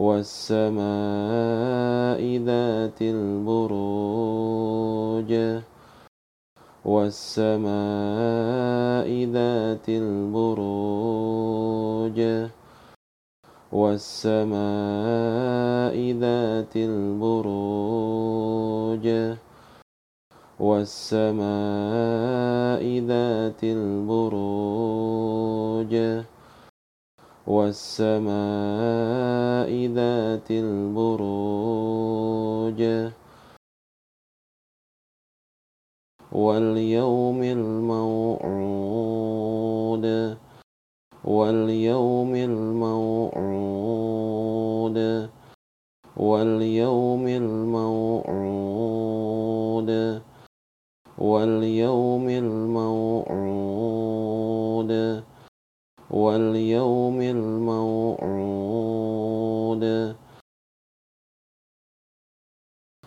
والسماء ذات البروج والسماء ذات البروج والسماء ذات البروج والسماء ذات البروج. والسماء ذات البروج واليوم الموعود واليوم الموعود واليوم الموعود واليوم الموعود واليوم الموعود.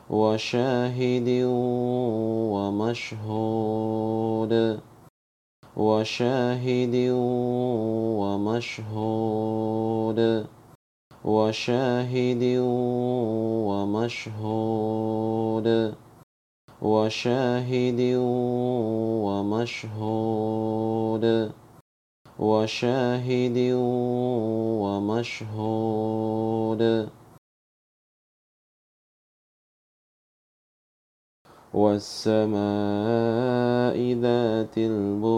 وشاهد ومشهود. وشاهد ومشهود. وشاهد ومشهود. وشاهد ومشهود. وشاهد ومشهود. والسماء ذات البروج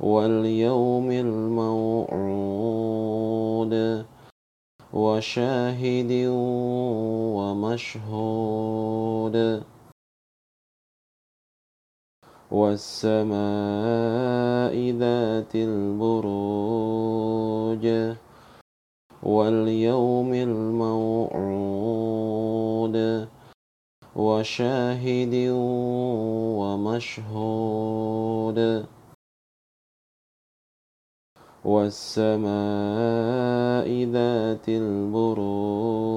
واليوم الموعود. وشاهد ومشهود. والسماء ذات البروج واليوم الموعود وشاهد ومشهود والسماء ذات البروج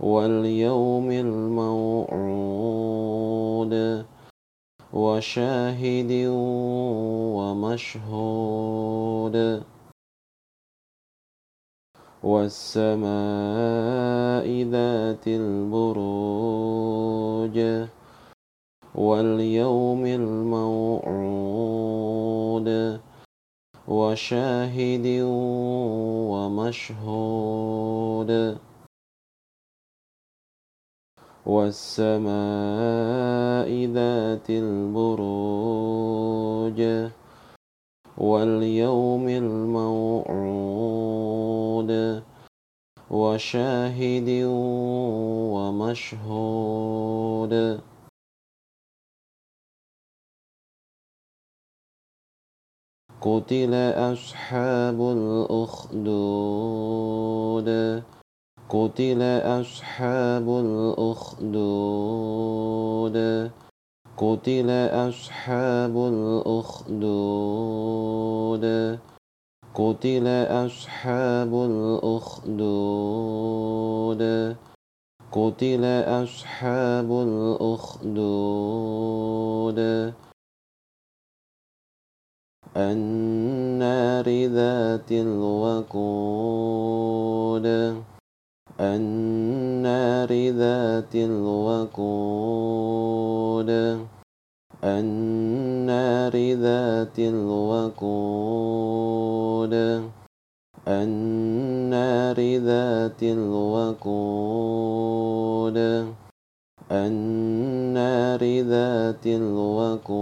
واليوم الموعود وشاهد ومشهود والسماء ذات البروج واليوم الموعود وشاهد ومشهود والسماء ذات البروج واليوم الموعود وشاهد ومشهود. قتل أصحاب الأخدود. قتل أصحاب الأخدود قتل أصحاب الأخدود قتل أصحاب الأخدود قتل أصحاب الأخدود النار ذات الوقود النار ذات الوقود. النار ذات الوقود. النار ذات الوقود. النار ذات الوقود.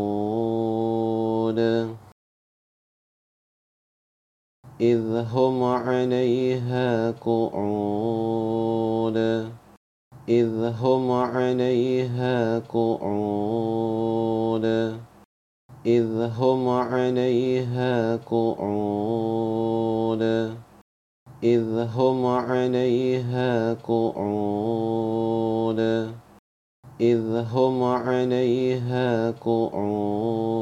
إذ هم عليها قعود. إذ هم عليها قعود. إذ هم عليها قعود. إذ هم عليها قعود. إذ هم عليها قعود.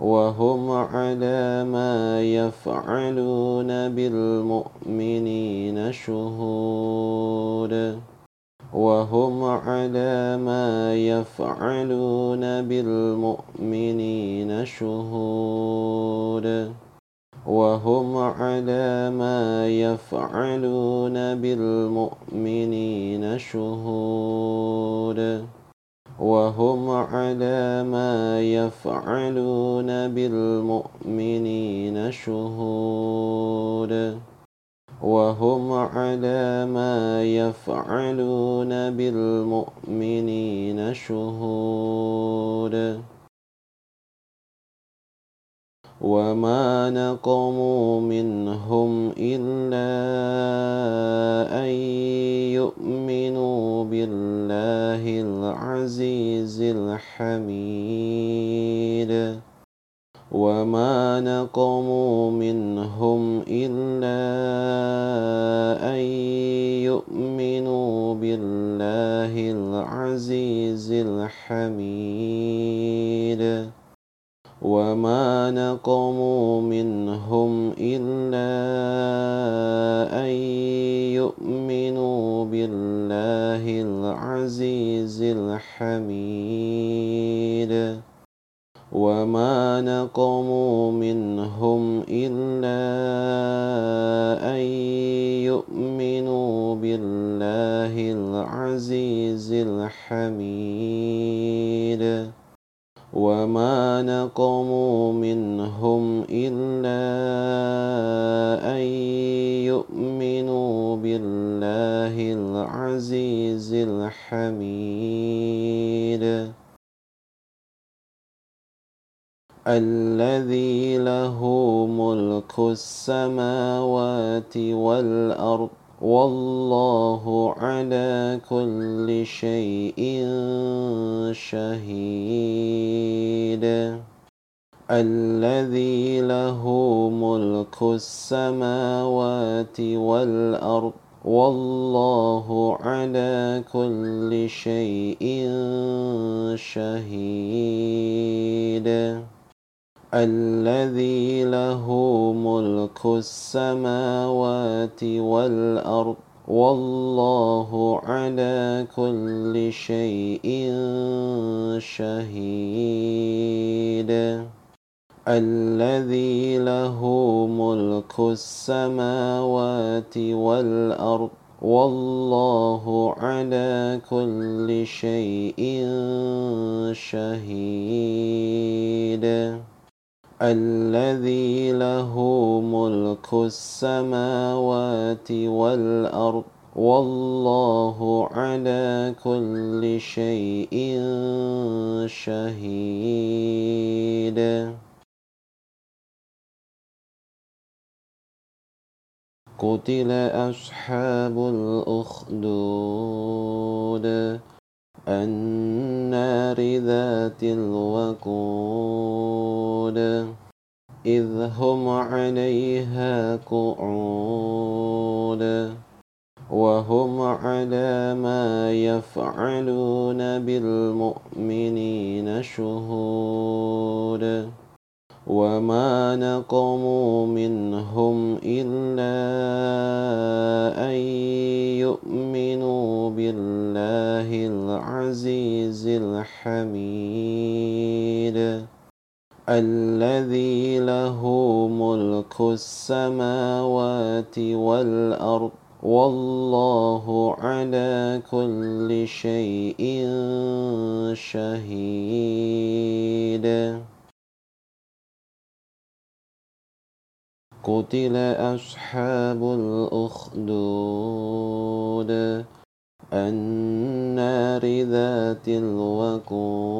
وهم على ما يفعلون بالمؤمنين شهود. وهم على ما يفعلون بالمؤمنين شهود. وهم على ما يفعلون بالمؤمنين شهود. وهم على ما يفعلون بالمؤمنين شهود. وهم على ما يفعلون بالمؤمنين شهود. وما نقموا منهم إلا أن يؤمنوا بالله العزيز الحميد وما نقموا منهم إلا أن يؤمنوا بالله العزيز الحميد وما نقموا منهم إلا أن يؤمنوا بالله العزيز الحميد وما نقموا منهم إلا السماوات والأرض والله على كل شيء شهيد. الذي له ملك السماوات والأرض والله على كل شيء شهيد. الذي له ملك السماوات والأرض والله على كل شيء شهيد. الذي له ملك السماوات والأرض والله على كل شيء شهيد. الذي له ملك السماوات والأرض والله على كل شيء شهيد. قتل أصحاب الأخدود. النار ذات الوقود إذ هم عليها قعود وهم على ما يفعلون بالمؤمنين السماوات والأرض والله على كل شيء شهيد. قتل أصحاب الأخدود النار ذات الوقود.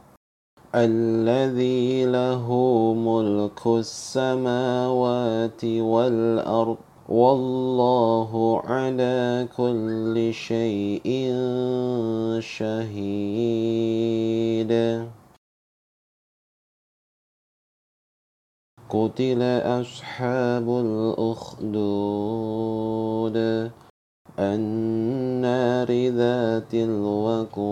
الذي له ملك السماوات والأرض والله على كل شيء شهيد. قتل أصحاب الأخدود النار ذات الوقود.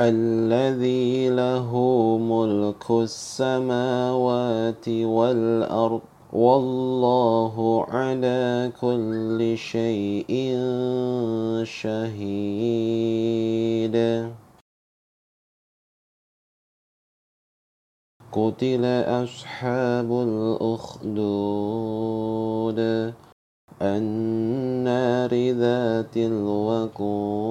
الذي له ملك السماوات والأرض والله على كل شيء شهيد. قتل أصحاب الأخدود النار ذات الوقود.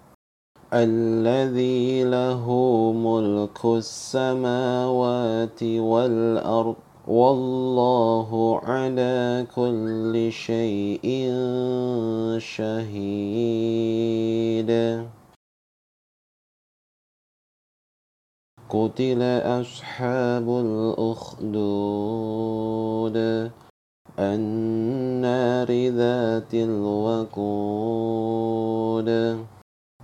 الذي له ملك السماوات والأرض والله على كل شيء شهيد. قتل أصحاب الأخدود النار ذات الوقود.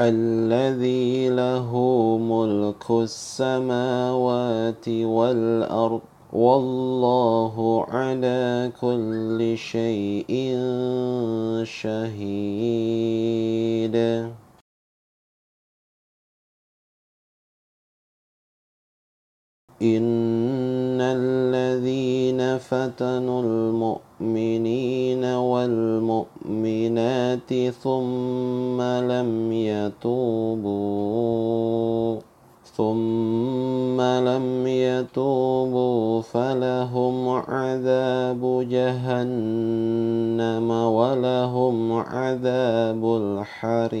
الذي له ملك السماوات والأرض والله على كل شيء شهيد. إن الذين فتنوا المؤمنين والمؤمنات ثم لم يتوبوا ثم لم يتوبوا فلهم عذاب جهنم ولهم عذاب الحريق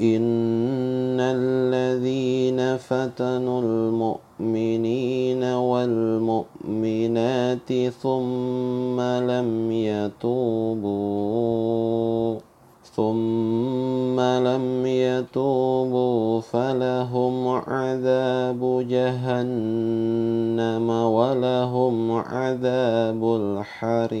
إن الذين فتنوا المؤمنين والمؤمنات ثم لم يتوبوا ثم لم يتوبوا فلهم عذاب جهنم ولهم عذاب الحريق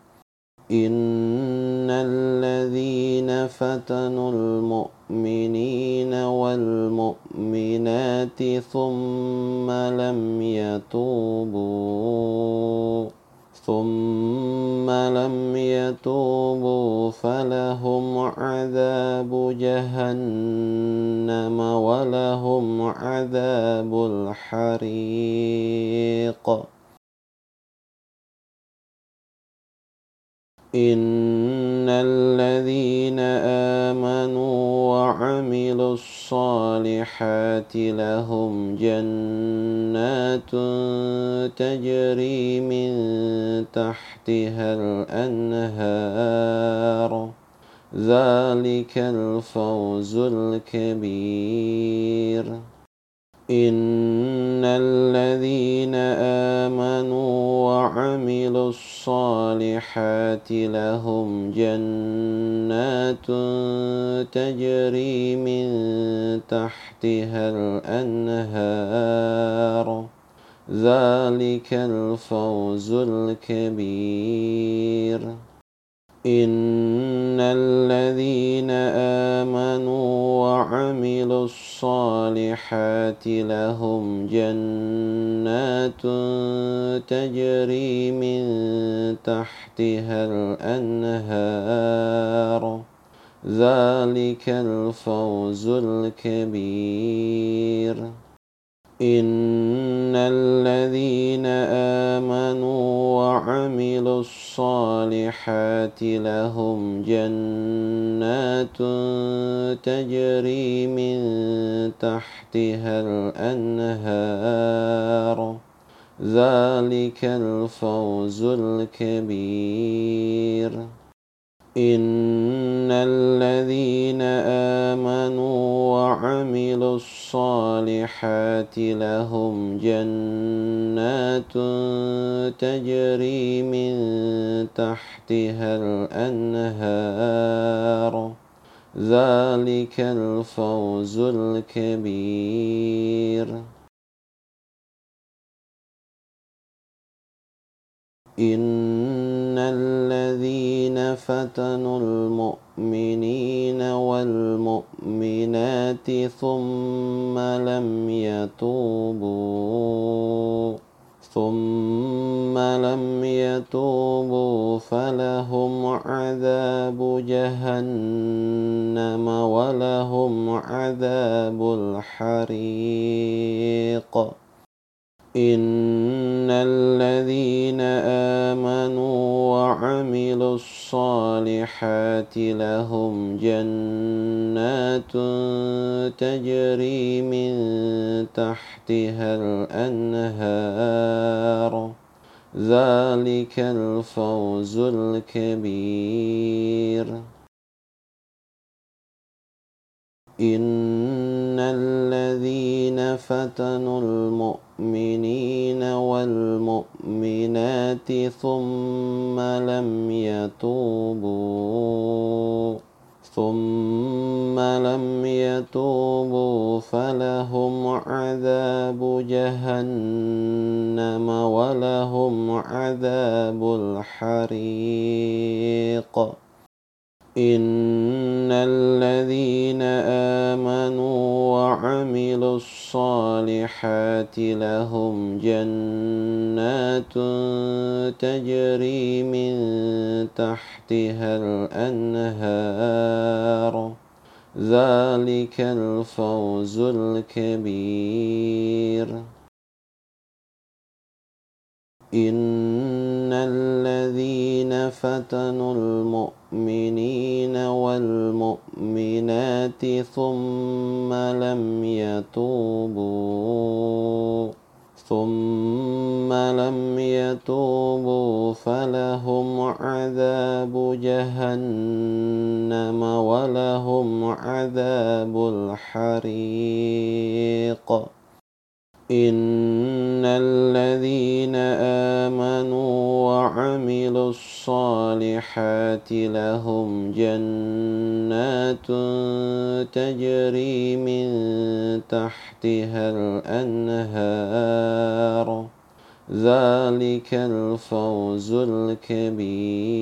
إن الذين فتنوا المؤمنين ثم لم يتوبوا ثم لم يتوبوا فلهم عذاب جهنم ولهم عذاب الحريق إن الذين آمنوا وعملوا الصالحات لهم جنات تجري من تحتها الأنهار ذلك الفوز الكبير إن الذين آمنوا وعملوا الصالحات لهم جنات تجري من تحتها الأنهار ذلك الفوز الكبير إن الذين آمنوا وعملوا الصالحات لهم جنات تجري من تحتها الأنهار ذلك الفوز الكبير إن الذين آمنوا وعملوا الصالحات لهم جنات تجري من تحتها الأنهار ذلك الفوز الكبير. إن الذين آمنوا وعملوا الصالحات لهم جنات تجري من تحتها الأنهار. ذلك الفوز الكبير. إن الذين فتنوا المؤمنين والمؤمنات ثم لم يتوبوا ثم لم يتوبوا فلهم عذاب جهنم ولهم عذاب الحريق. إن الذين آمنوا وعملوا الصالحات لهم جنات تجري من تحتها الأنهار ذلك الفوز الكبير إن الذين فتنوا المؤمنين والمؤمنات ثم لم يتوبوا ثم لم يتوبوا فلهم عذاب جهنم ولهم عذاب الحريق. إن الذين آمنوا وعملوا الصالحات لهم جنات تجري من تحتها الأنهار ذلك الفوز الكبير. إن الذين فتنوا المؤمنين والمؤمنات ثم لم يتوبوا ثم لم يتوبوا فلهم عذاب جهنم ولهم عذاب الحريق. إن الذين آمنوا وعملوا الصالحات لهم جنات تجري من تحتها الأنهار ذلك الفوز الكبير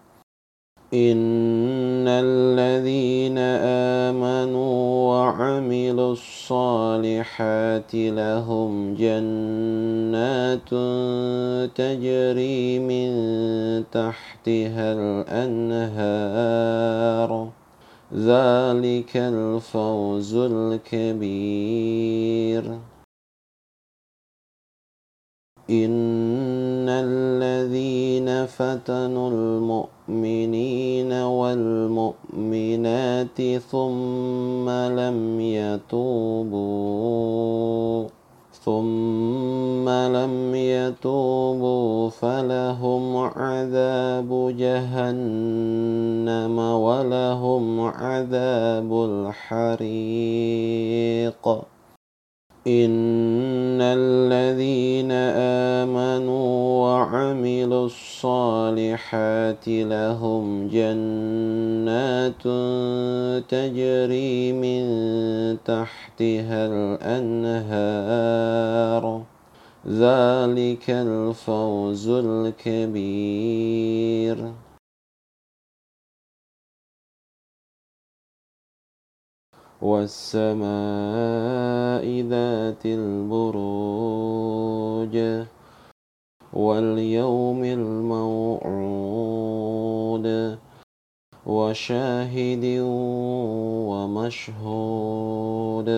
إن الذين آمنوا وعملوا الصالحات لهم جنات تجري من تحتها الأنهار ذلك الفوز الكبير إن الذين فتنوا المؤمنين والمؤمنات ثم لم يتوبوا ثم لم يتوبوا فلهم عذاب جهنم ولهم عذاب الحريق. إن الذين آمنوا وعملوا الصالحات لهم جنات تجري من تحتها الأنهار ذلك الفوز الكبير والسماء ذات البروج واليوم الموعود وشاهد ومشهود.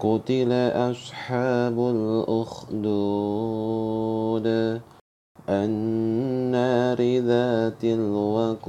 قتل أصحاب الأخدود. النار ذات الوقود.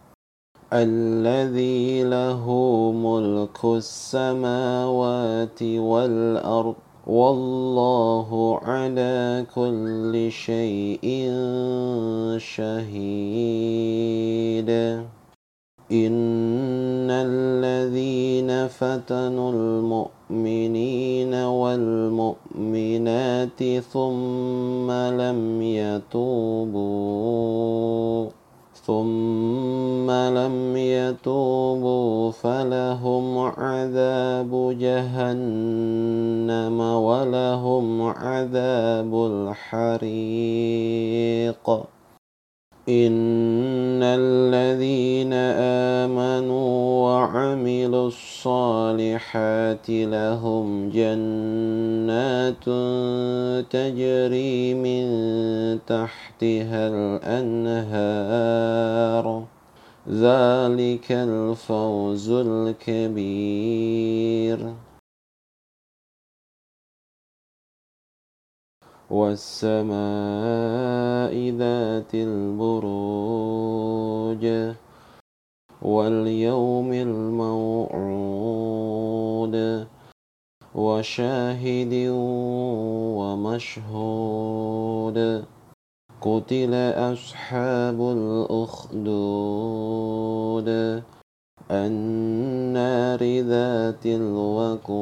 الذي له ملك السماوات والأرض والله على كل شيء شهيد. إن الذين فتنوا المؤمنين والمؤمنات ثم لم يتوبوا ثم لم يتوبوا فلهم عذاب جهنم ولهم عذاب الحريق. إن الذين آمنوا وعملوا الصالحات لهم جنات تجري من تحتها الأنهار ذلك الفوز الكبير والسماء ذات البروج واليوم الموعود وشاهد ومشهود. قتل أصحاب الأخدود. النار ذات الوقود.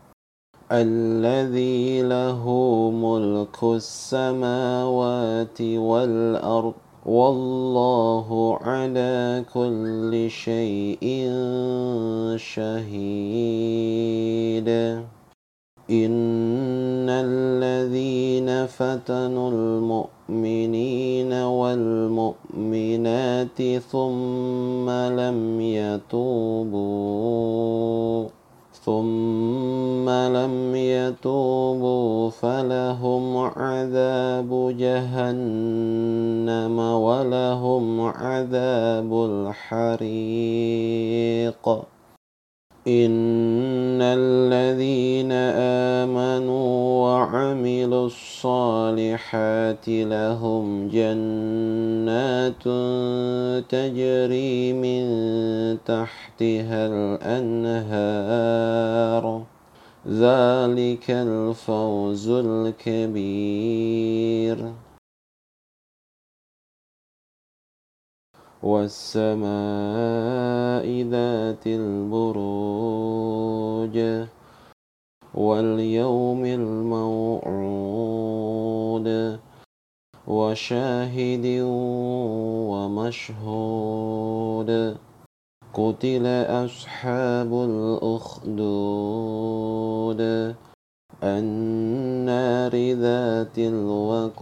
الذي له ملك السماوات والأرض والله على كل شيء شهيد. إن الذين فتنوا المؤمنين والمؤمنات ثم لم يتوبوا ثم لم يتوبوا فلهم عذاب جهنم ولهم عذاب الحريق. إن الذين آمنوا وعملوا الصالحات لهم جنات تجري من تحتها الأنهار ذلك الفوز الكبير والسماء ذات البروج واليوم الموعود وشاهد ومشهود قتل أصحاب الأخدود النار ذات الوقود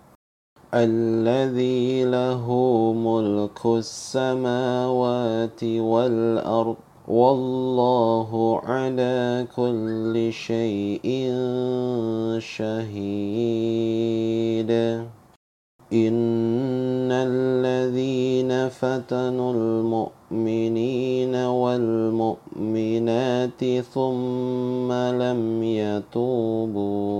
الذي له ملك السماوات والأرض والله على كل شيء شهيد. إن الذين فتنوا المؤمنين والمؤمنات ثم لم يتوبوا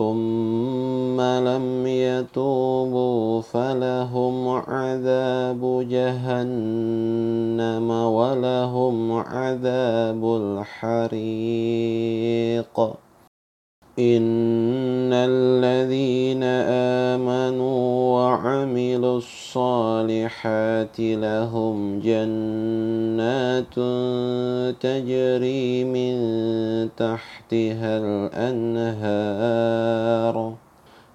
ثم لم يتوبوا فلهم عذاب جهنم ولهم عذاب الحريق. إن الذين آمنوا وعملوا الصالحات لهم جنات تجري من تحتها الأنهار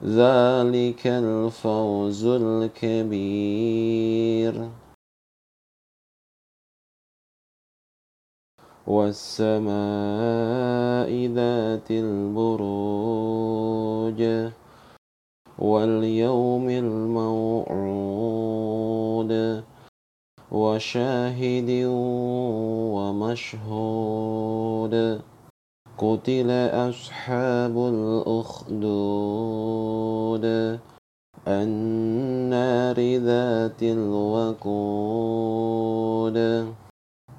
ذلك الفوز الكبير والسماء ذات البروج واليوم الموعود وشاهد ومشهود. قتل أصحاب الأخدود. النار ذات الوقود.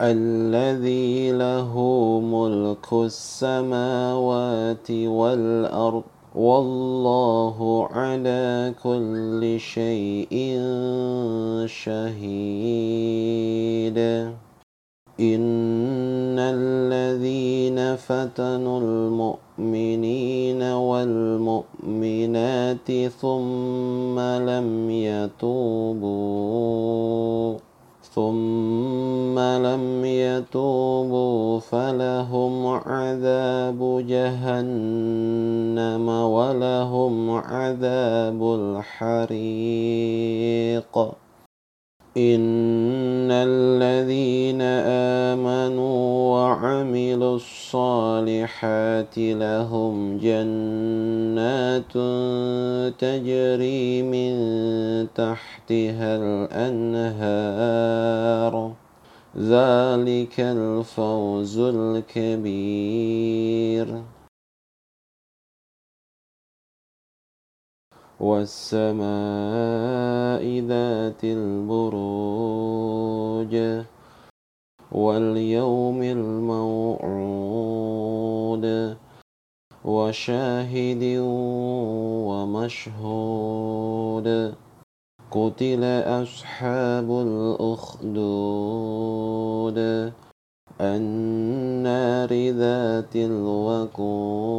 الذي له ملك السماوات والأرض والله على كل شيء شهيد. إن الذين فتنوا المؤمنين والمؤمنات ثم لم يتوبوا ثم لم يتوبوا فلهم عذاب جهنم ولهم عذاب الحريق. إن الذين آمنوا وعملوا الصالحات لهم جنات تجري من تحتها الأنهار ذلك الفوز الكبير والسماء ذات البروج واليوم الموعود وشاهد ومشهود قتل أصحاب الأخدود النار ذات الوقود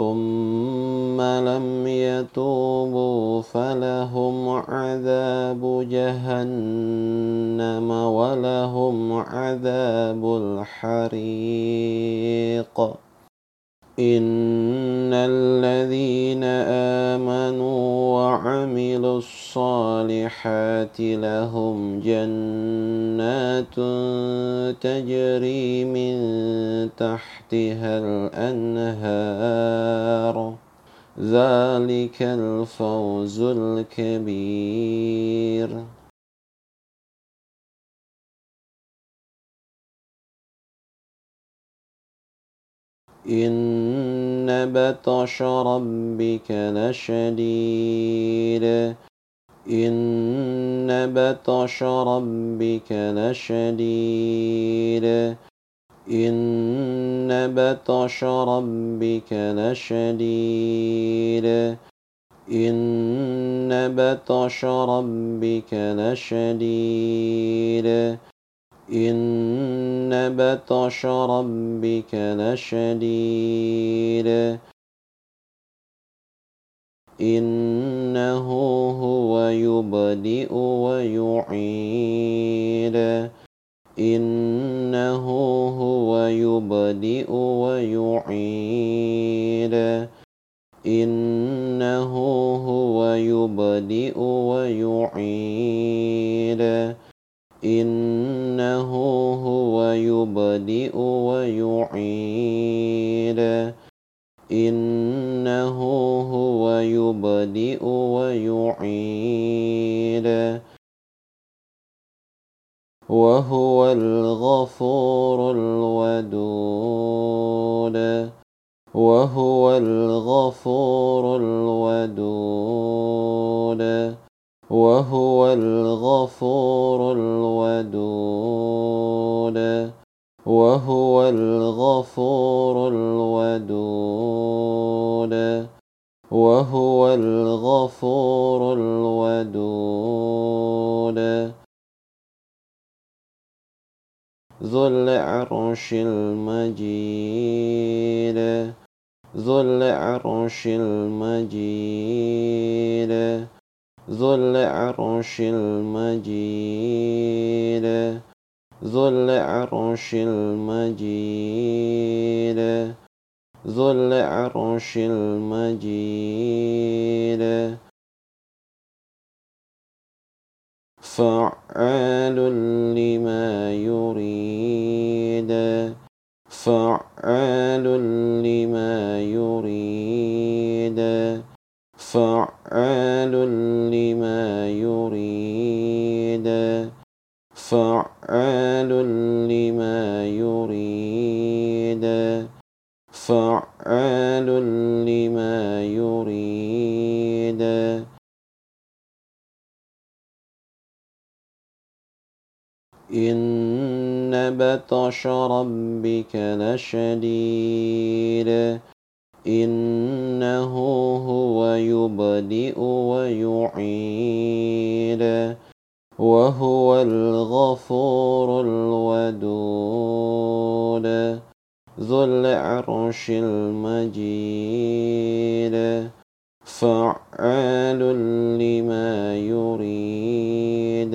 ثم لم يتوبوا فلهم عذاب جهنم ولهم عذاب الحريق. إن الذين آمنوا وعملوا الصالحات لهم جنات تجري من تحتها إن بطش ربك لشديد. إن بطش ربك لشديد. إن بطش ربك لشديد. إن بطش ربك لشديد. إن بطش ربك لشديد. إنه هو يبدئ ويعيد. إنه هو يبدئ ويعيد. إنه هو يبدئ ويعيد. إنه هو يبدئ ويعيد. إنه هو يبدئ ويعيد. وهو الغفور الودود. وهو الغفور الودود. وهو الغفور الودود. وهو الغفور الودود. وهو الغفور الودود. ذو العرش المجيد. ذو العرش المجيد. ذو العرش المجيد. ذو العرش المجيد. ذو العرش المجيد. فعال لما يريد. فعال لما يريد. فعال لما يريد. فعال لما يريد. فعال لما يريد. إن بطش ربك لشديد. إنه هو يبدئ ويعيد وهو الغفور الودود ذو العرش المجيد. فعال لما يريد.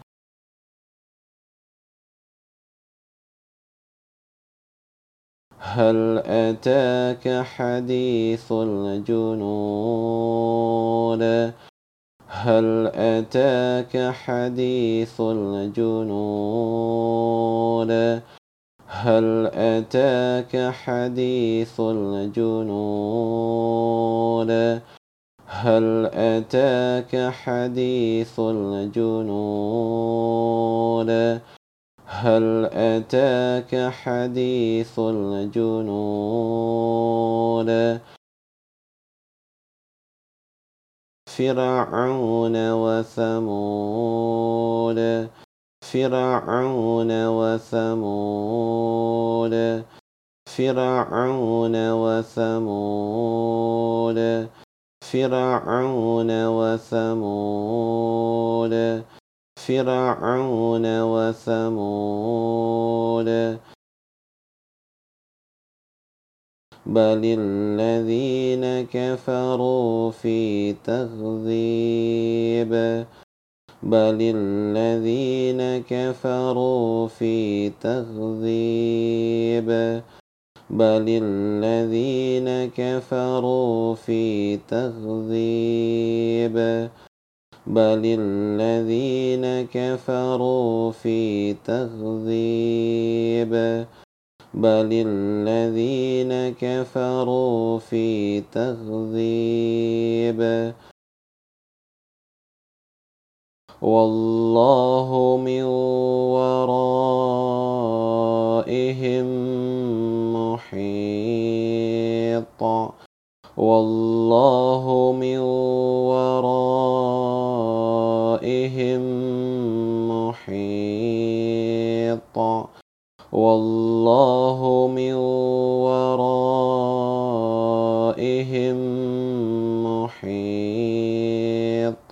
هل أتاك حديث الجنود؟ هل أتاك حديث الجنود؟ هل أتاك حديث الجنود؟ هل أتاك حديث الجنود؟ هل أتاك حديث الجنود؟ فرعون وثمود. فرعون وثمود. فرعون وثمود. فرعون وثمود. فرعون وثمود. بل الذين كفروا في تغذيب بل الذين كفروا في تغذيب بل الذين كفروا في تغذيب بل الذين كفروا في تغذيب بل الذين كفروا في تغذيب والله من ورائهم محيط والله من ورائهم محيط. والله من ورائهم محيط.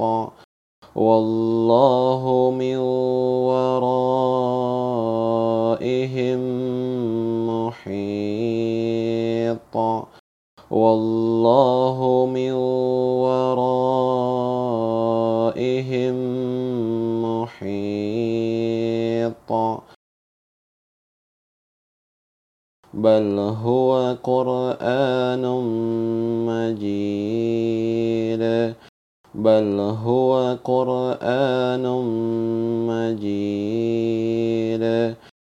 والله من ورائهم محيط. والله من ورائهم محيط. بل هو قرآن مجيد. بل هو قرآن مجيد.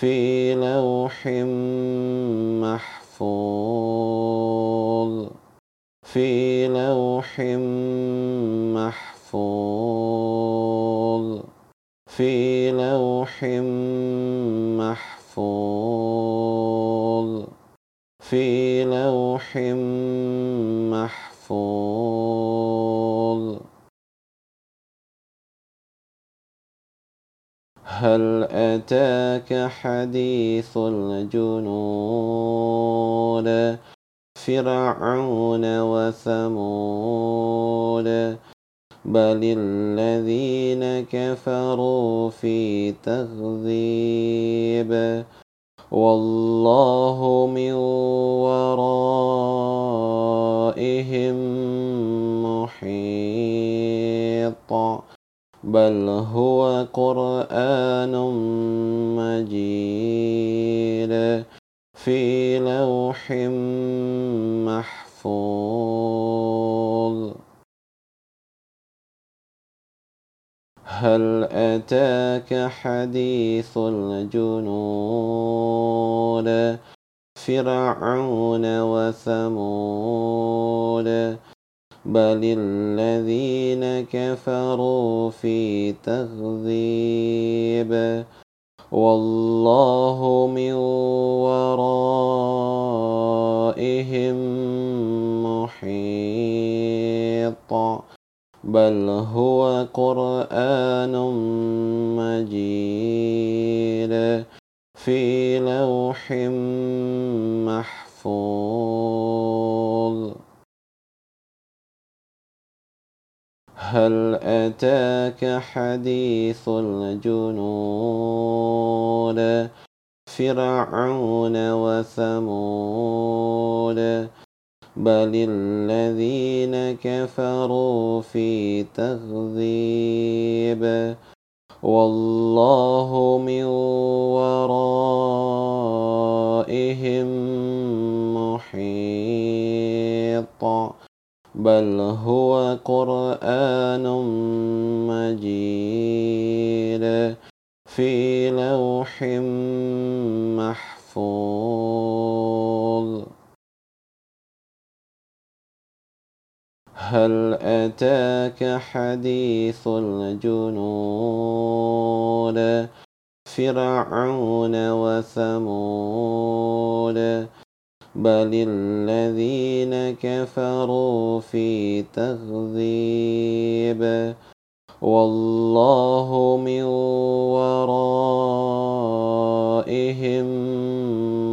في لوح محفوظ. في لوح محفوظ. في لوح محفوظ. في لوح محفوظ هل أتاك حديث الجنود؟ فرعون وثمود بل الذين كفروا في تغذيب والله من ورائهم محيط. بل هو قرآن مجيد في لوح محفوظ هل أتاك حديث الجنود فرعون وثمود بل الذين كفروا في تغذيب والله من ورائهم محيط بل هو قرآن مجيد في لوح محفوظ هل أتاك حديث الجنود؟ فرعون وثمود بل الذين كفروا في تغذيب والله من ورائهم محيط. بل هو قرآن مجيد في لوح محفوظ هل أتاك حديث الجنود فرعون وثمود بل الذين كفروا في تغذيب والله من ورائهم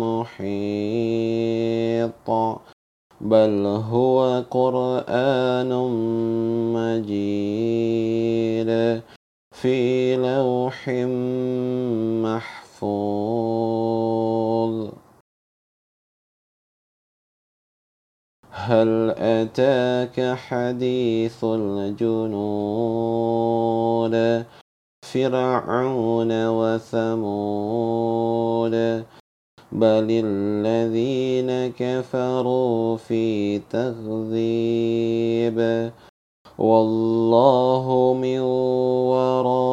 محيط بل هو قرآن مجيد في لوح محفوظ هل أتاك حديث الجنود؟ فرعون وثمود بل الذين كفروا في تغذيب والله من ورائهم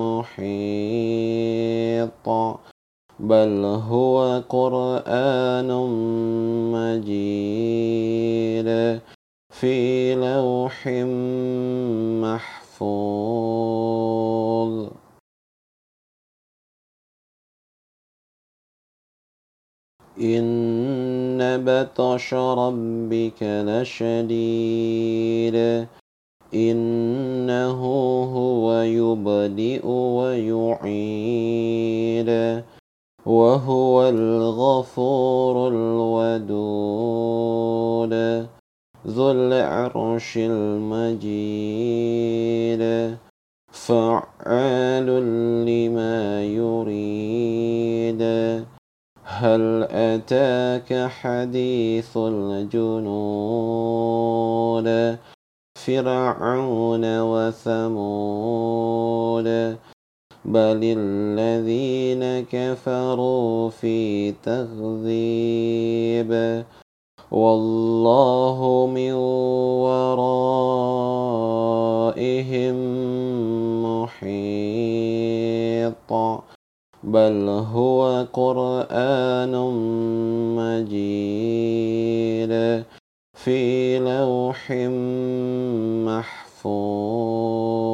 محيط. بل هو قرآن مجيد في لوح محفوظ. إن بطش ربك لشديد. إنه هو يبدئ ويعيد. وهو الغفور الودود ذو العرش المجيد. فعال لما يريد. هل أتاك حديث الجنود؟ فرعون وثمود. بل الذين كفروا في تغذيب والله من ورائهم محيط بل هو قرآن مجيد في لوح محفوظ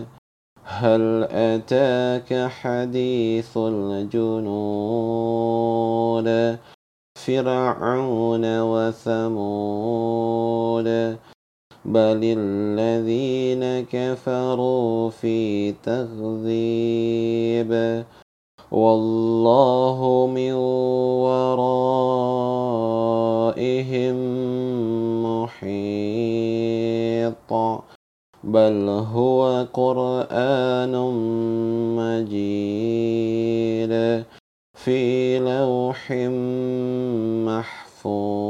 هل أتاك حديث الجنود؟ فرعون وثمود. بل الذين كفروا في تغذيب والله من ورائهم محيط. بل هو قرآن مجيد في لوح محفوظ.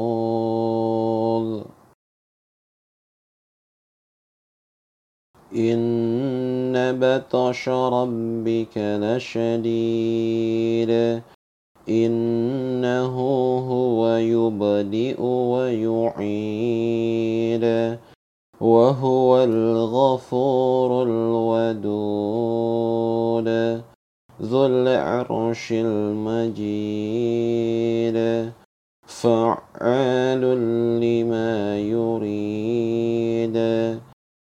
إن بطش ربك لشديد. إنه هو يبدئ ويعيد. وهو الغفور الودود ذو العرش المجيد. فعال لما يريد.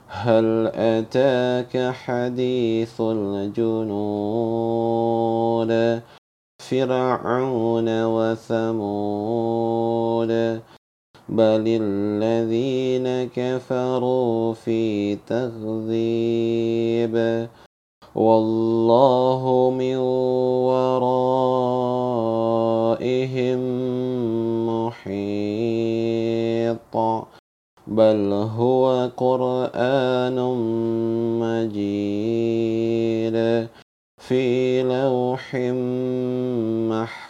هل أتاك حديث الجنود؟ فرعون وثمود. بل الذين كفروا في تغذيب والله من ورائهم محيط بل هو قرآن مجيد في لوح محفوظ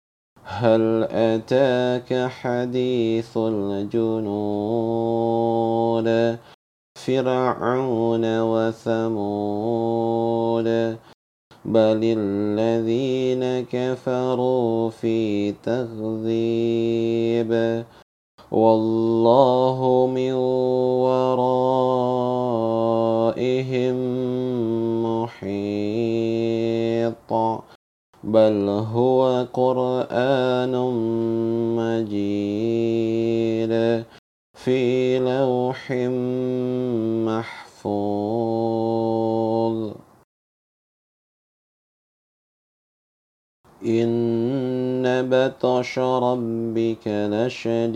هل أتاك حديث الجنود؟ فرعون وثمود. بل الذين كفروا في تغذيب والله من ورائهم محيط. بل هو قرآن مجيد في لوح محفوظ. إن بطش ربك لشديد.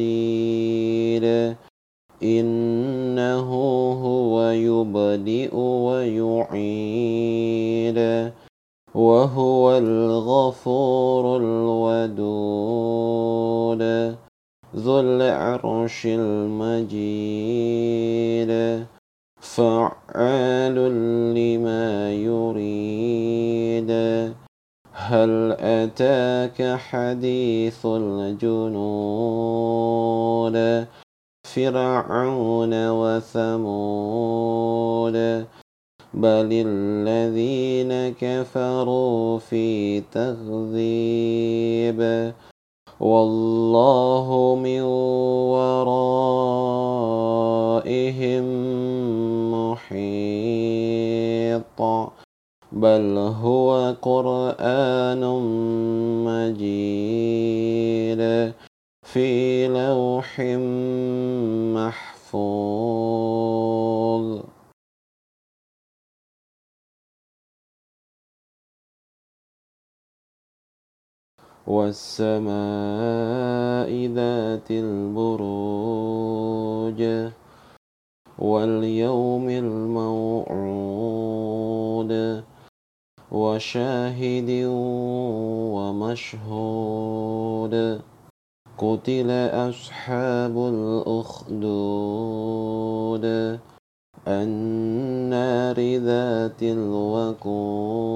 إنه هو يبدئ ويعيد. وهو الغفور الودود ذو العرش المجيد. فعال لما يريد. هل أتاك حديث الجنود؟ فرعون وثمود. بل الذين كفروا في تغذيب والله من ورائهم محيط بل هو قرآن مجيد في لوح والسماء ذات البروج واليوم الموعود وشاهد ومشهود قتل أصحاب الأخدود النار ذات الوقود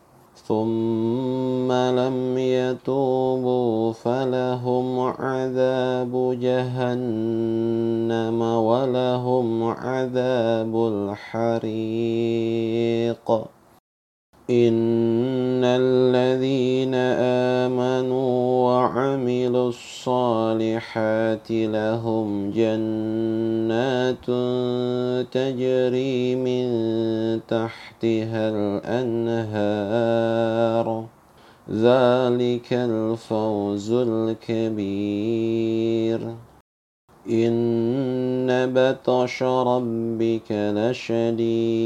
ثم لم يتوبوا فلهم عذاب جهنم ولهم عذاب الحريق. إن الذين آمنوا وعملوا الصالحات لهم جنات تجري من تحتها الأنهار ذلك الفوز الكبير إن بطش ربك لشديد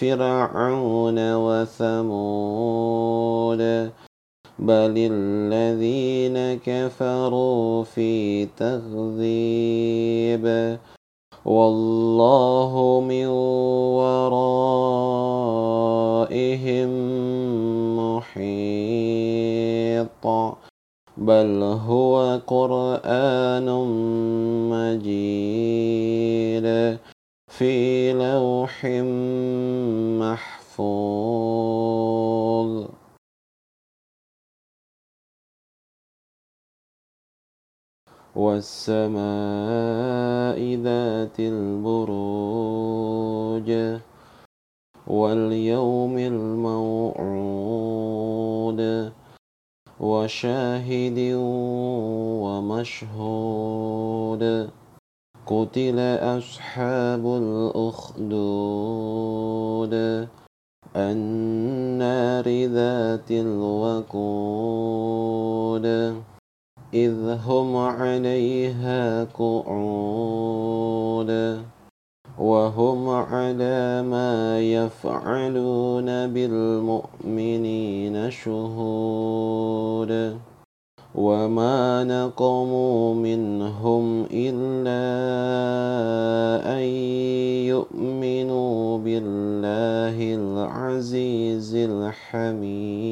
فرعون وثمود بل الذين كفروا في تغذيب والله من ورائهم محيط. بل هو قرآن مجيد. في لوح محفوظ. والسماء ذات البروج واليوم الموعود وشاهد ومشهود. قتل أصحاب الأخدود النار ذات الوقود إذ هم عليها قعود وهم على ما يفعلون بالمؤمنين شهود وما نقموا منهم إلا أن يؤمنوا بالله العزيز الحميد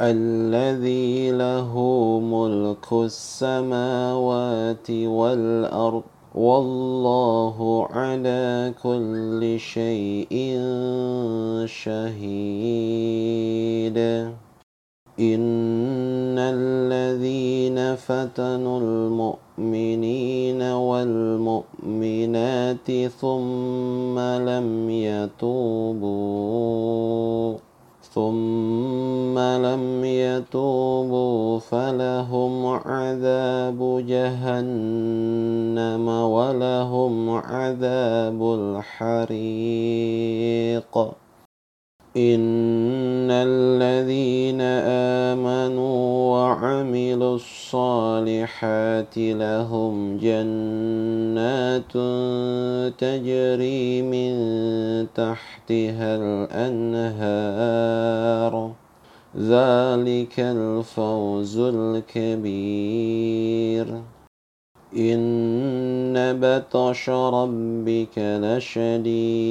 الذي له ملك السماوات والأرض والله على كل شيء شهيد إن الذين فتنوا المؤمنين والمؤمنات ثم لم يتوبوا ثم لم يتوبوا فلهم عذاب جهنم ولهم عذاب الحريق. إن الذين آمنوا وعملوا الصالحات لهم جنات تجري من تحتها الأنهار ذلك الفوز الكبير. إن بطش ربك لشديد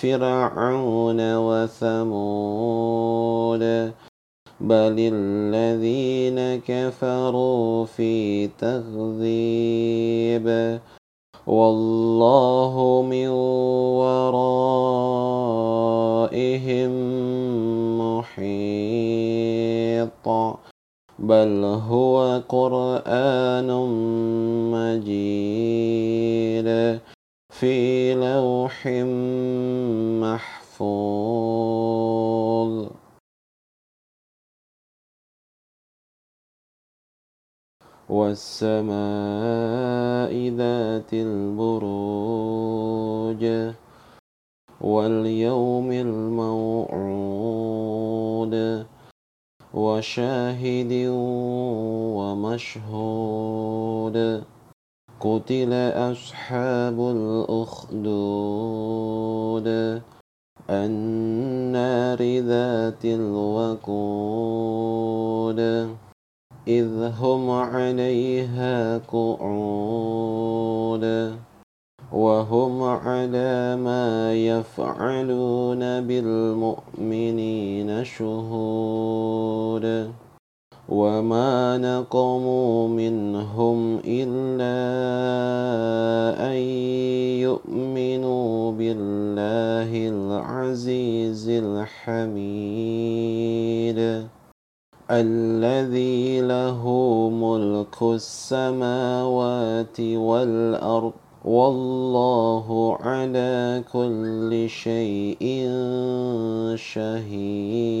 فرعون وثمود بل الذين كفروا في تغذيب والله من ورائهم محيط. بل هو قرآن مجيد. في لوح محفوظ. والسماء ذات البروج واليوم الموعود وشاهد ومشهود. قتل أصحاب الأخدود النار ذات الوقود إذ هم عليها قعود وهم على ما يفعلون بالمؤمنين شهود وما نقموا منهم إلا أن يؤمنوا بالله العزيز الحميد الذي له ملك السماوات والأرض والله على كل شيء شهيد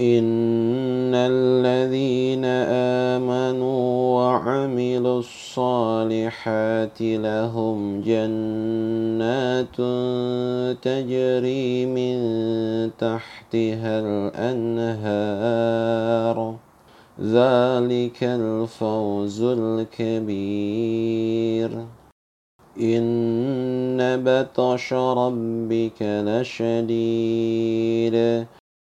إن الذين آمنوا وعملوا الصالحات لهم جنات تجري من تحتها الأنهار ذلك الفوز الكبير. إن بطش ربك لشديد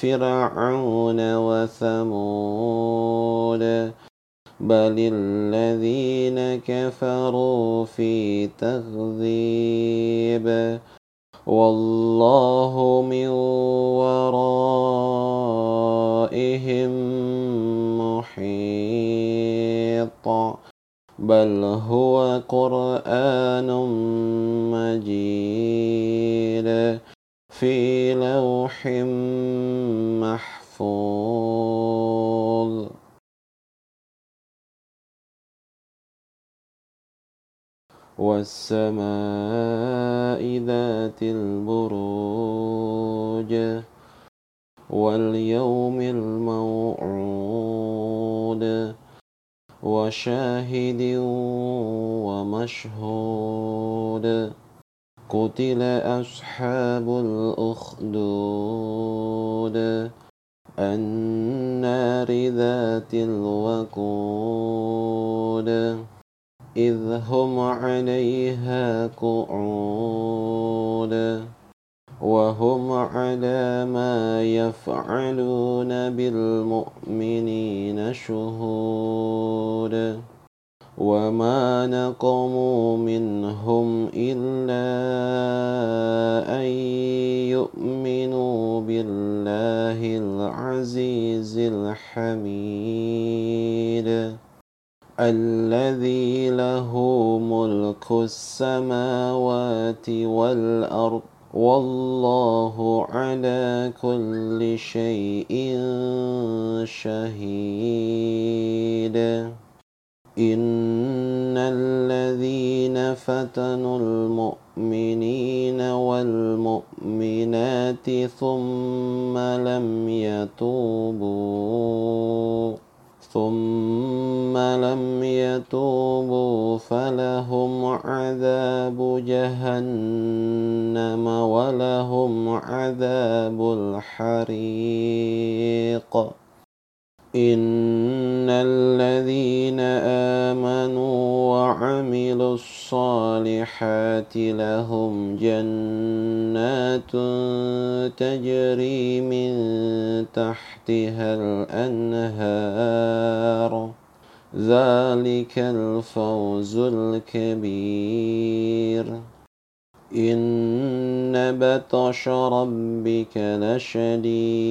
فرعون وثمود بل الذين كفروا في تغذيب والله من ورائهم محيط. بل هو قرآن مجيد. في لوح محفوظ. والسماء ذات البروج واليوم الموعود وشاهد ومشهود. قتل أصحاب الأخدود النار ذات الوقود إذ هم عليها قعود وهم على ما يفعلون بالمؤمنين شهود وما نقموا منهم إلا أن يؤمنوا بالله العزيز الحميد الذي له ملك السماوات والأرض والله على كل شيء شهيد إن الذين فتنوا المؤمنين والمؤمنات ثم لم يتوبوا ثم لم يتوبوا فلهم عذاب جهنم ولهم عذاب الحريق. إن الذين آمنوا وعملوا الصالحات لهم جنات تجري من تحتها الأنهار ذلك الفوز الكبير. إن بطش ربك لشديد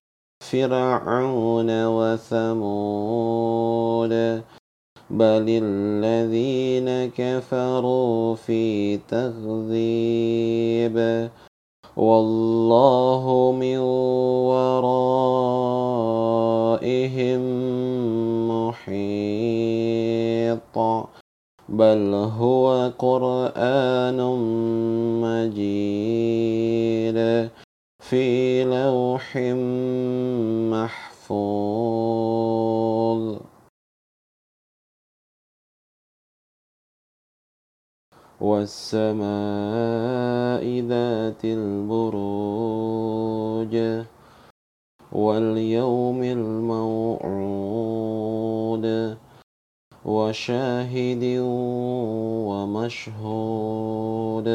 فرعون وثمود بل الذين كفروا في تغذيب والله من ورائهم محيط. بل هو قرآن مجيد. في لوح محفوظ. والسماء ذات البروج واليوم الموعود وشاهد ومشهود.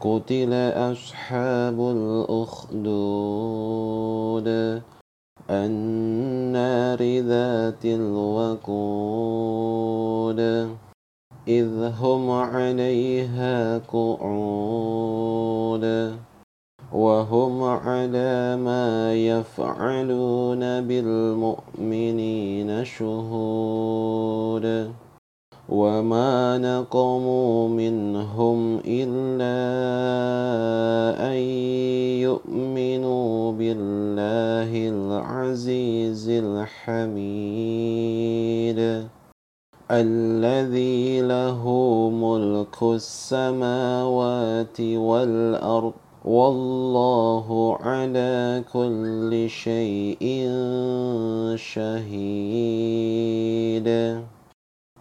قتل أصحاب الأخدود النار ذات الوقود إذ هم عليها قعود وهم على ما يفعلون بالمؤمنين شهود وما نقموا منهم إلا أن يؤمنوا بالله العزيز الحميد الذي له ملك السماوات والأرض والله على كل شيء شهيد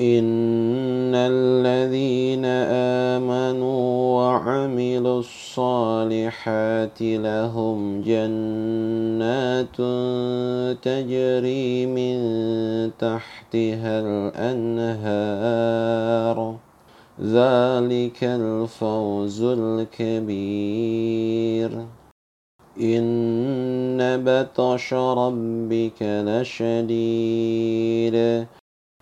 إن الذين آمنوا وعملوا الصالحات لهم جنات تجري من تحتها الأنهار ذلك الفوز الكبير. إن بطش ربك لشديد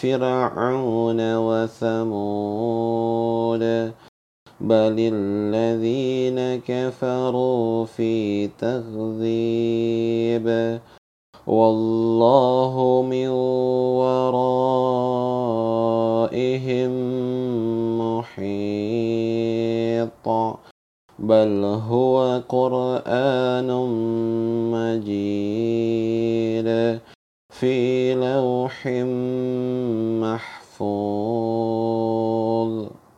فرعون وثمود بل الذين كفروا في تغذيب والله من ورائهم محيط. بل هو قرآن مجيد. في لوح محفوظ.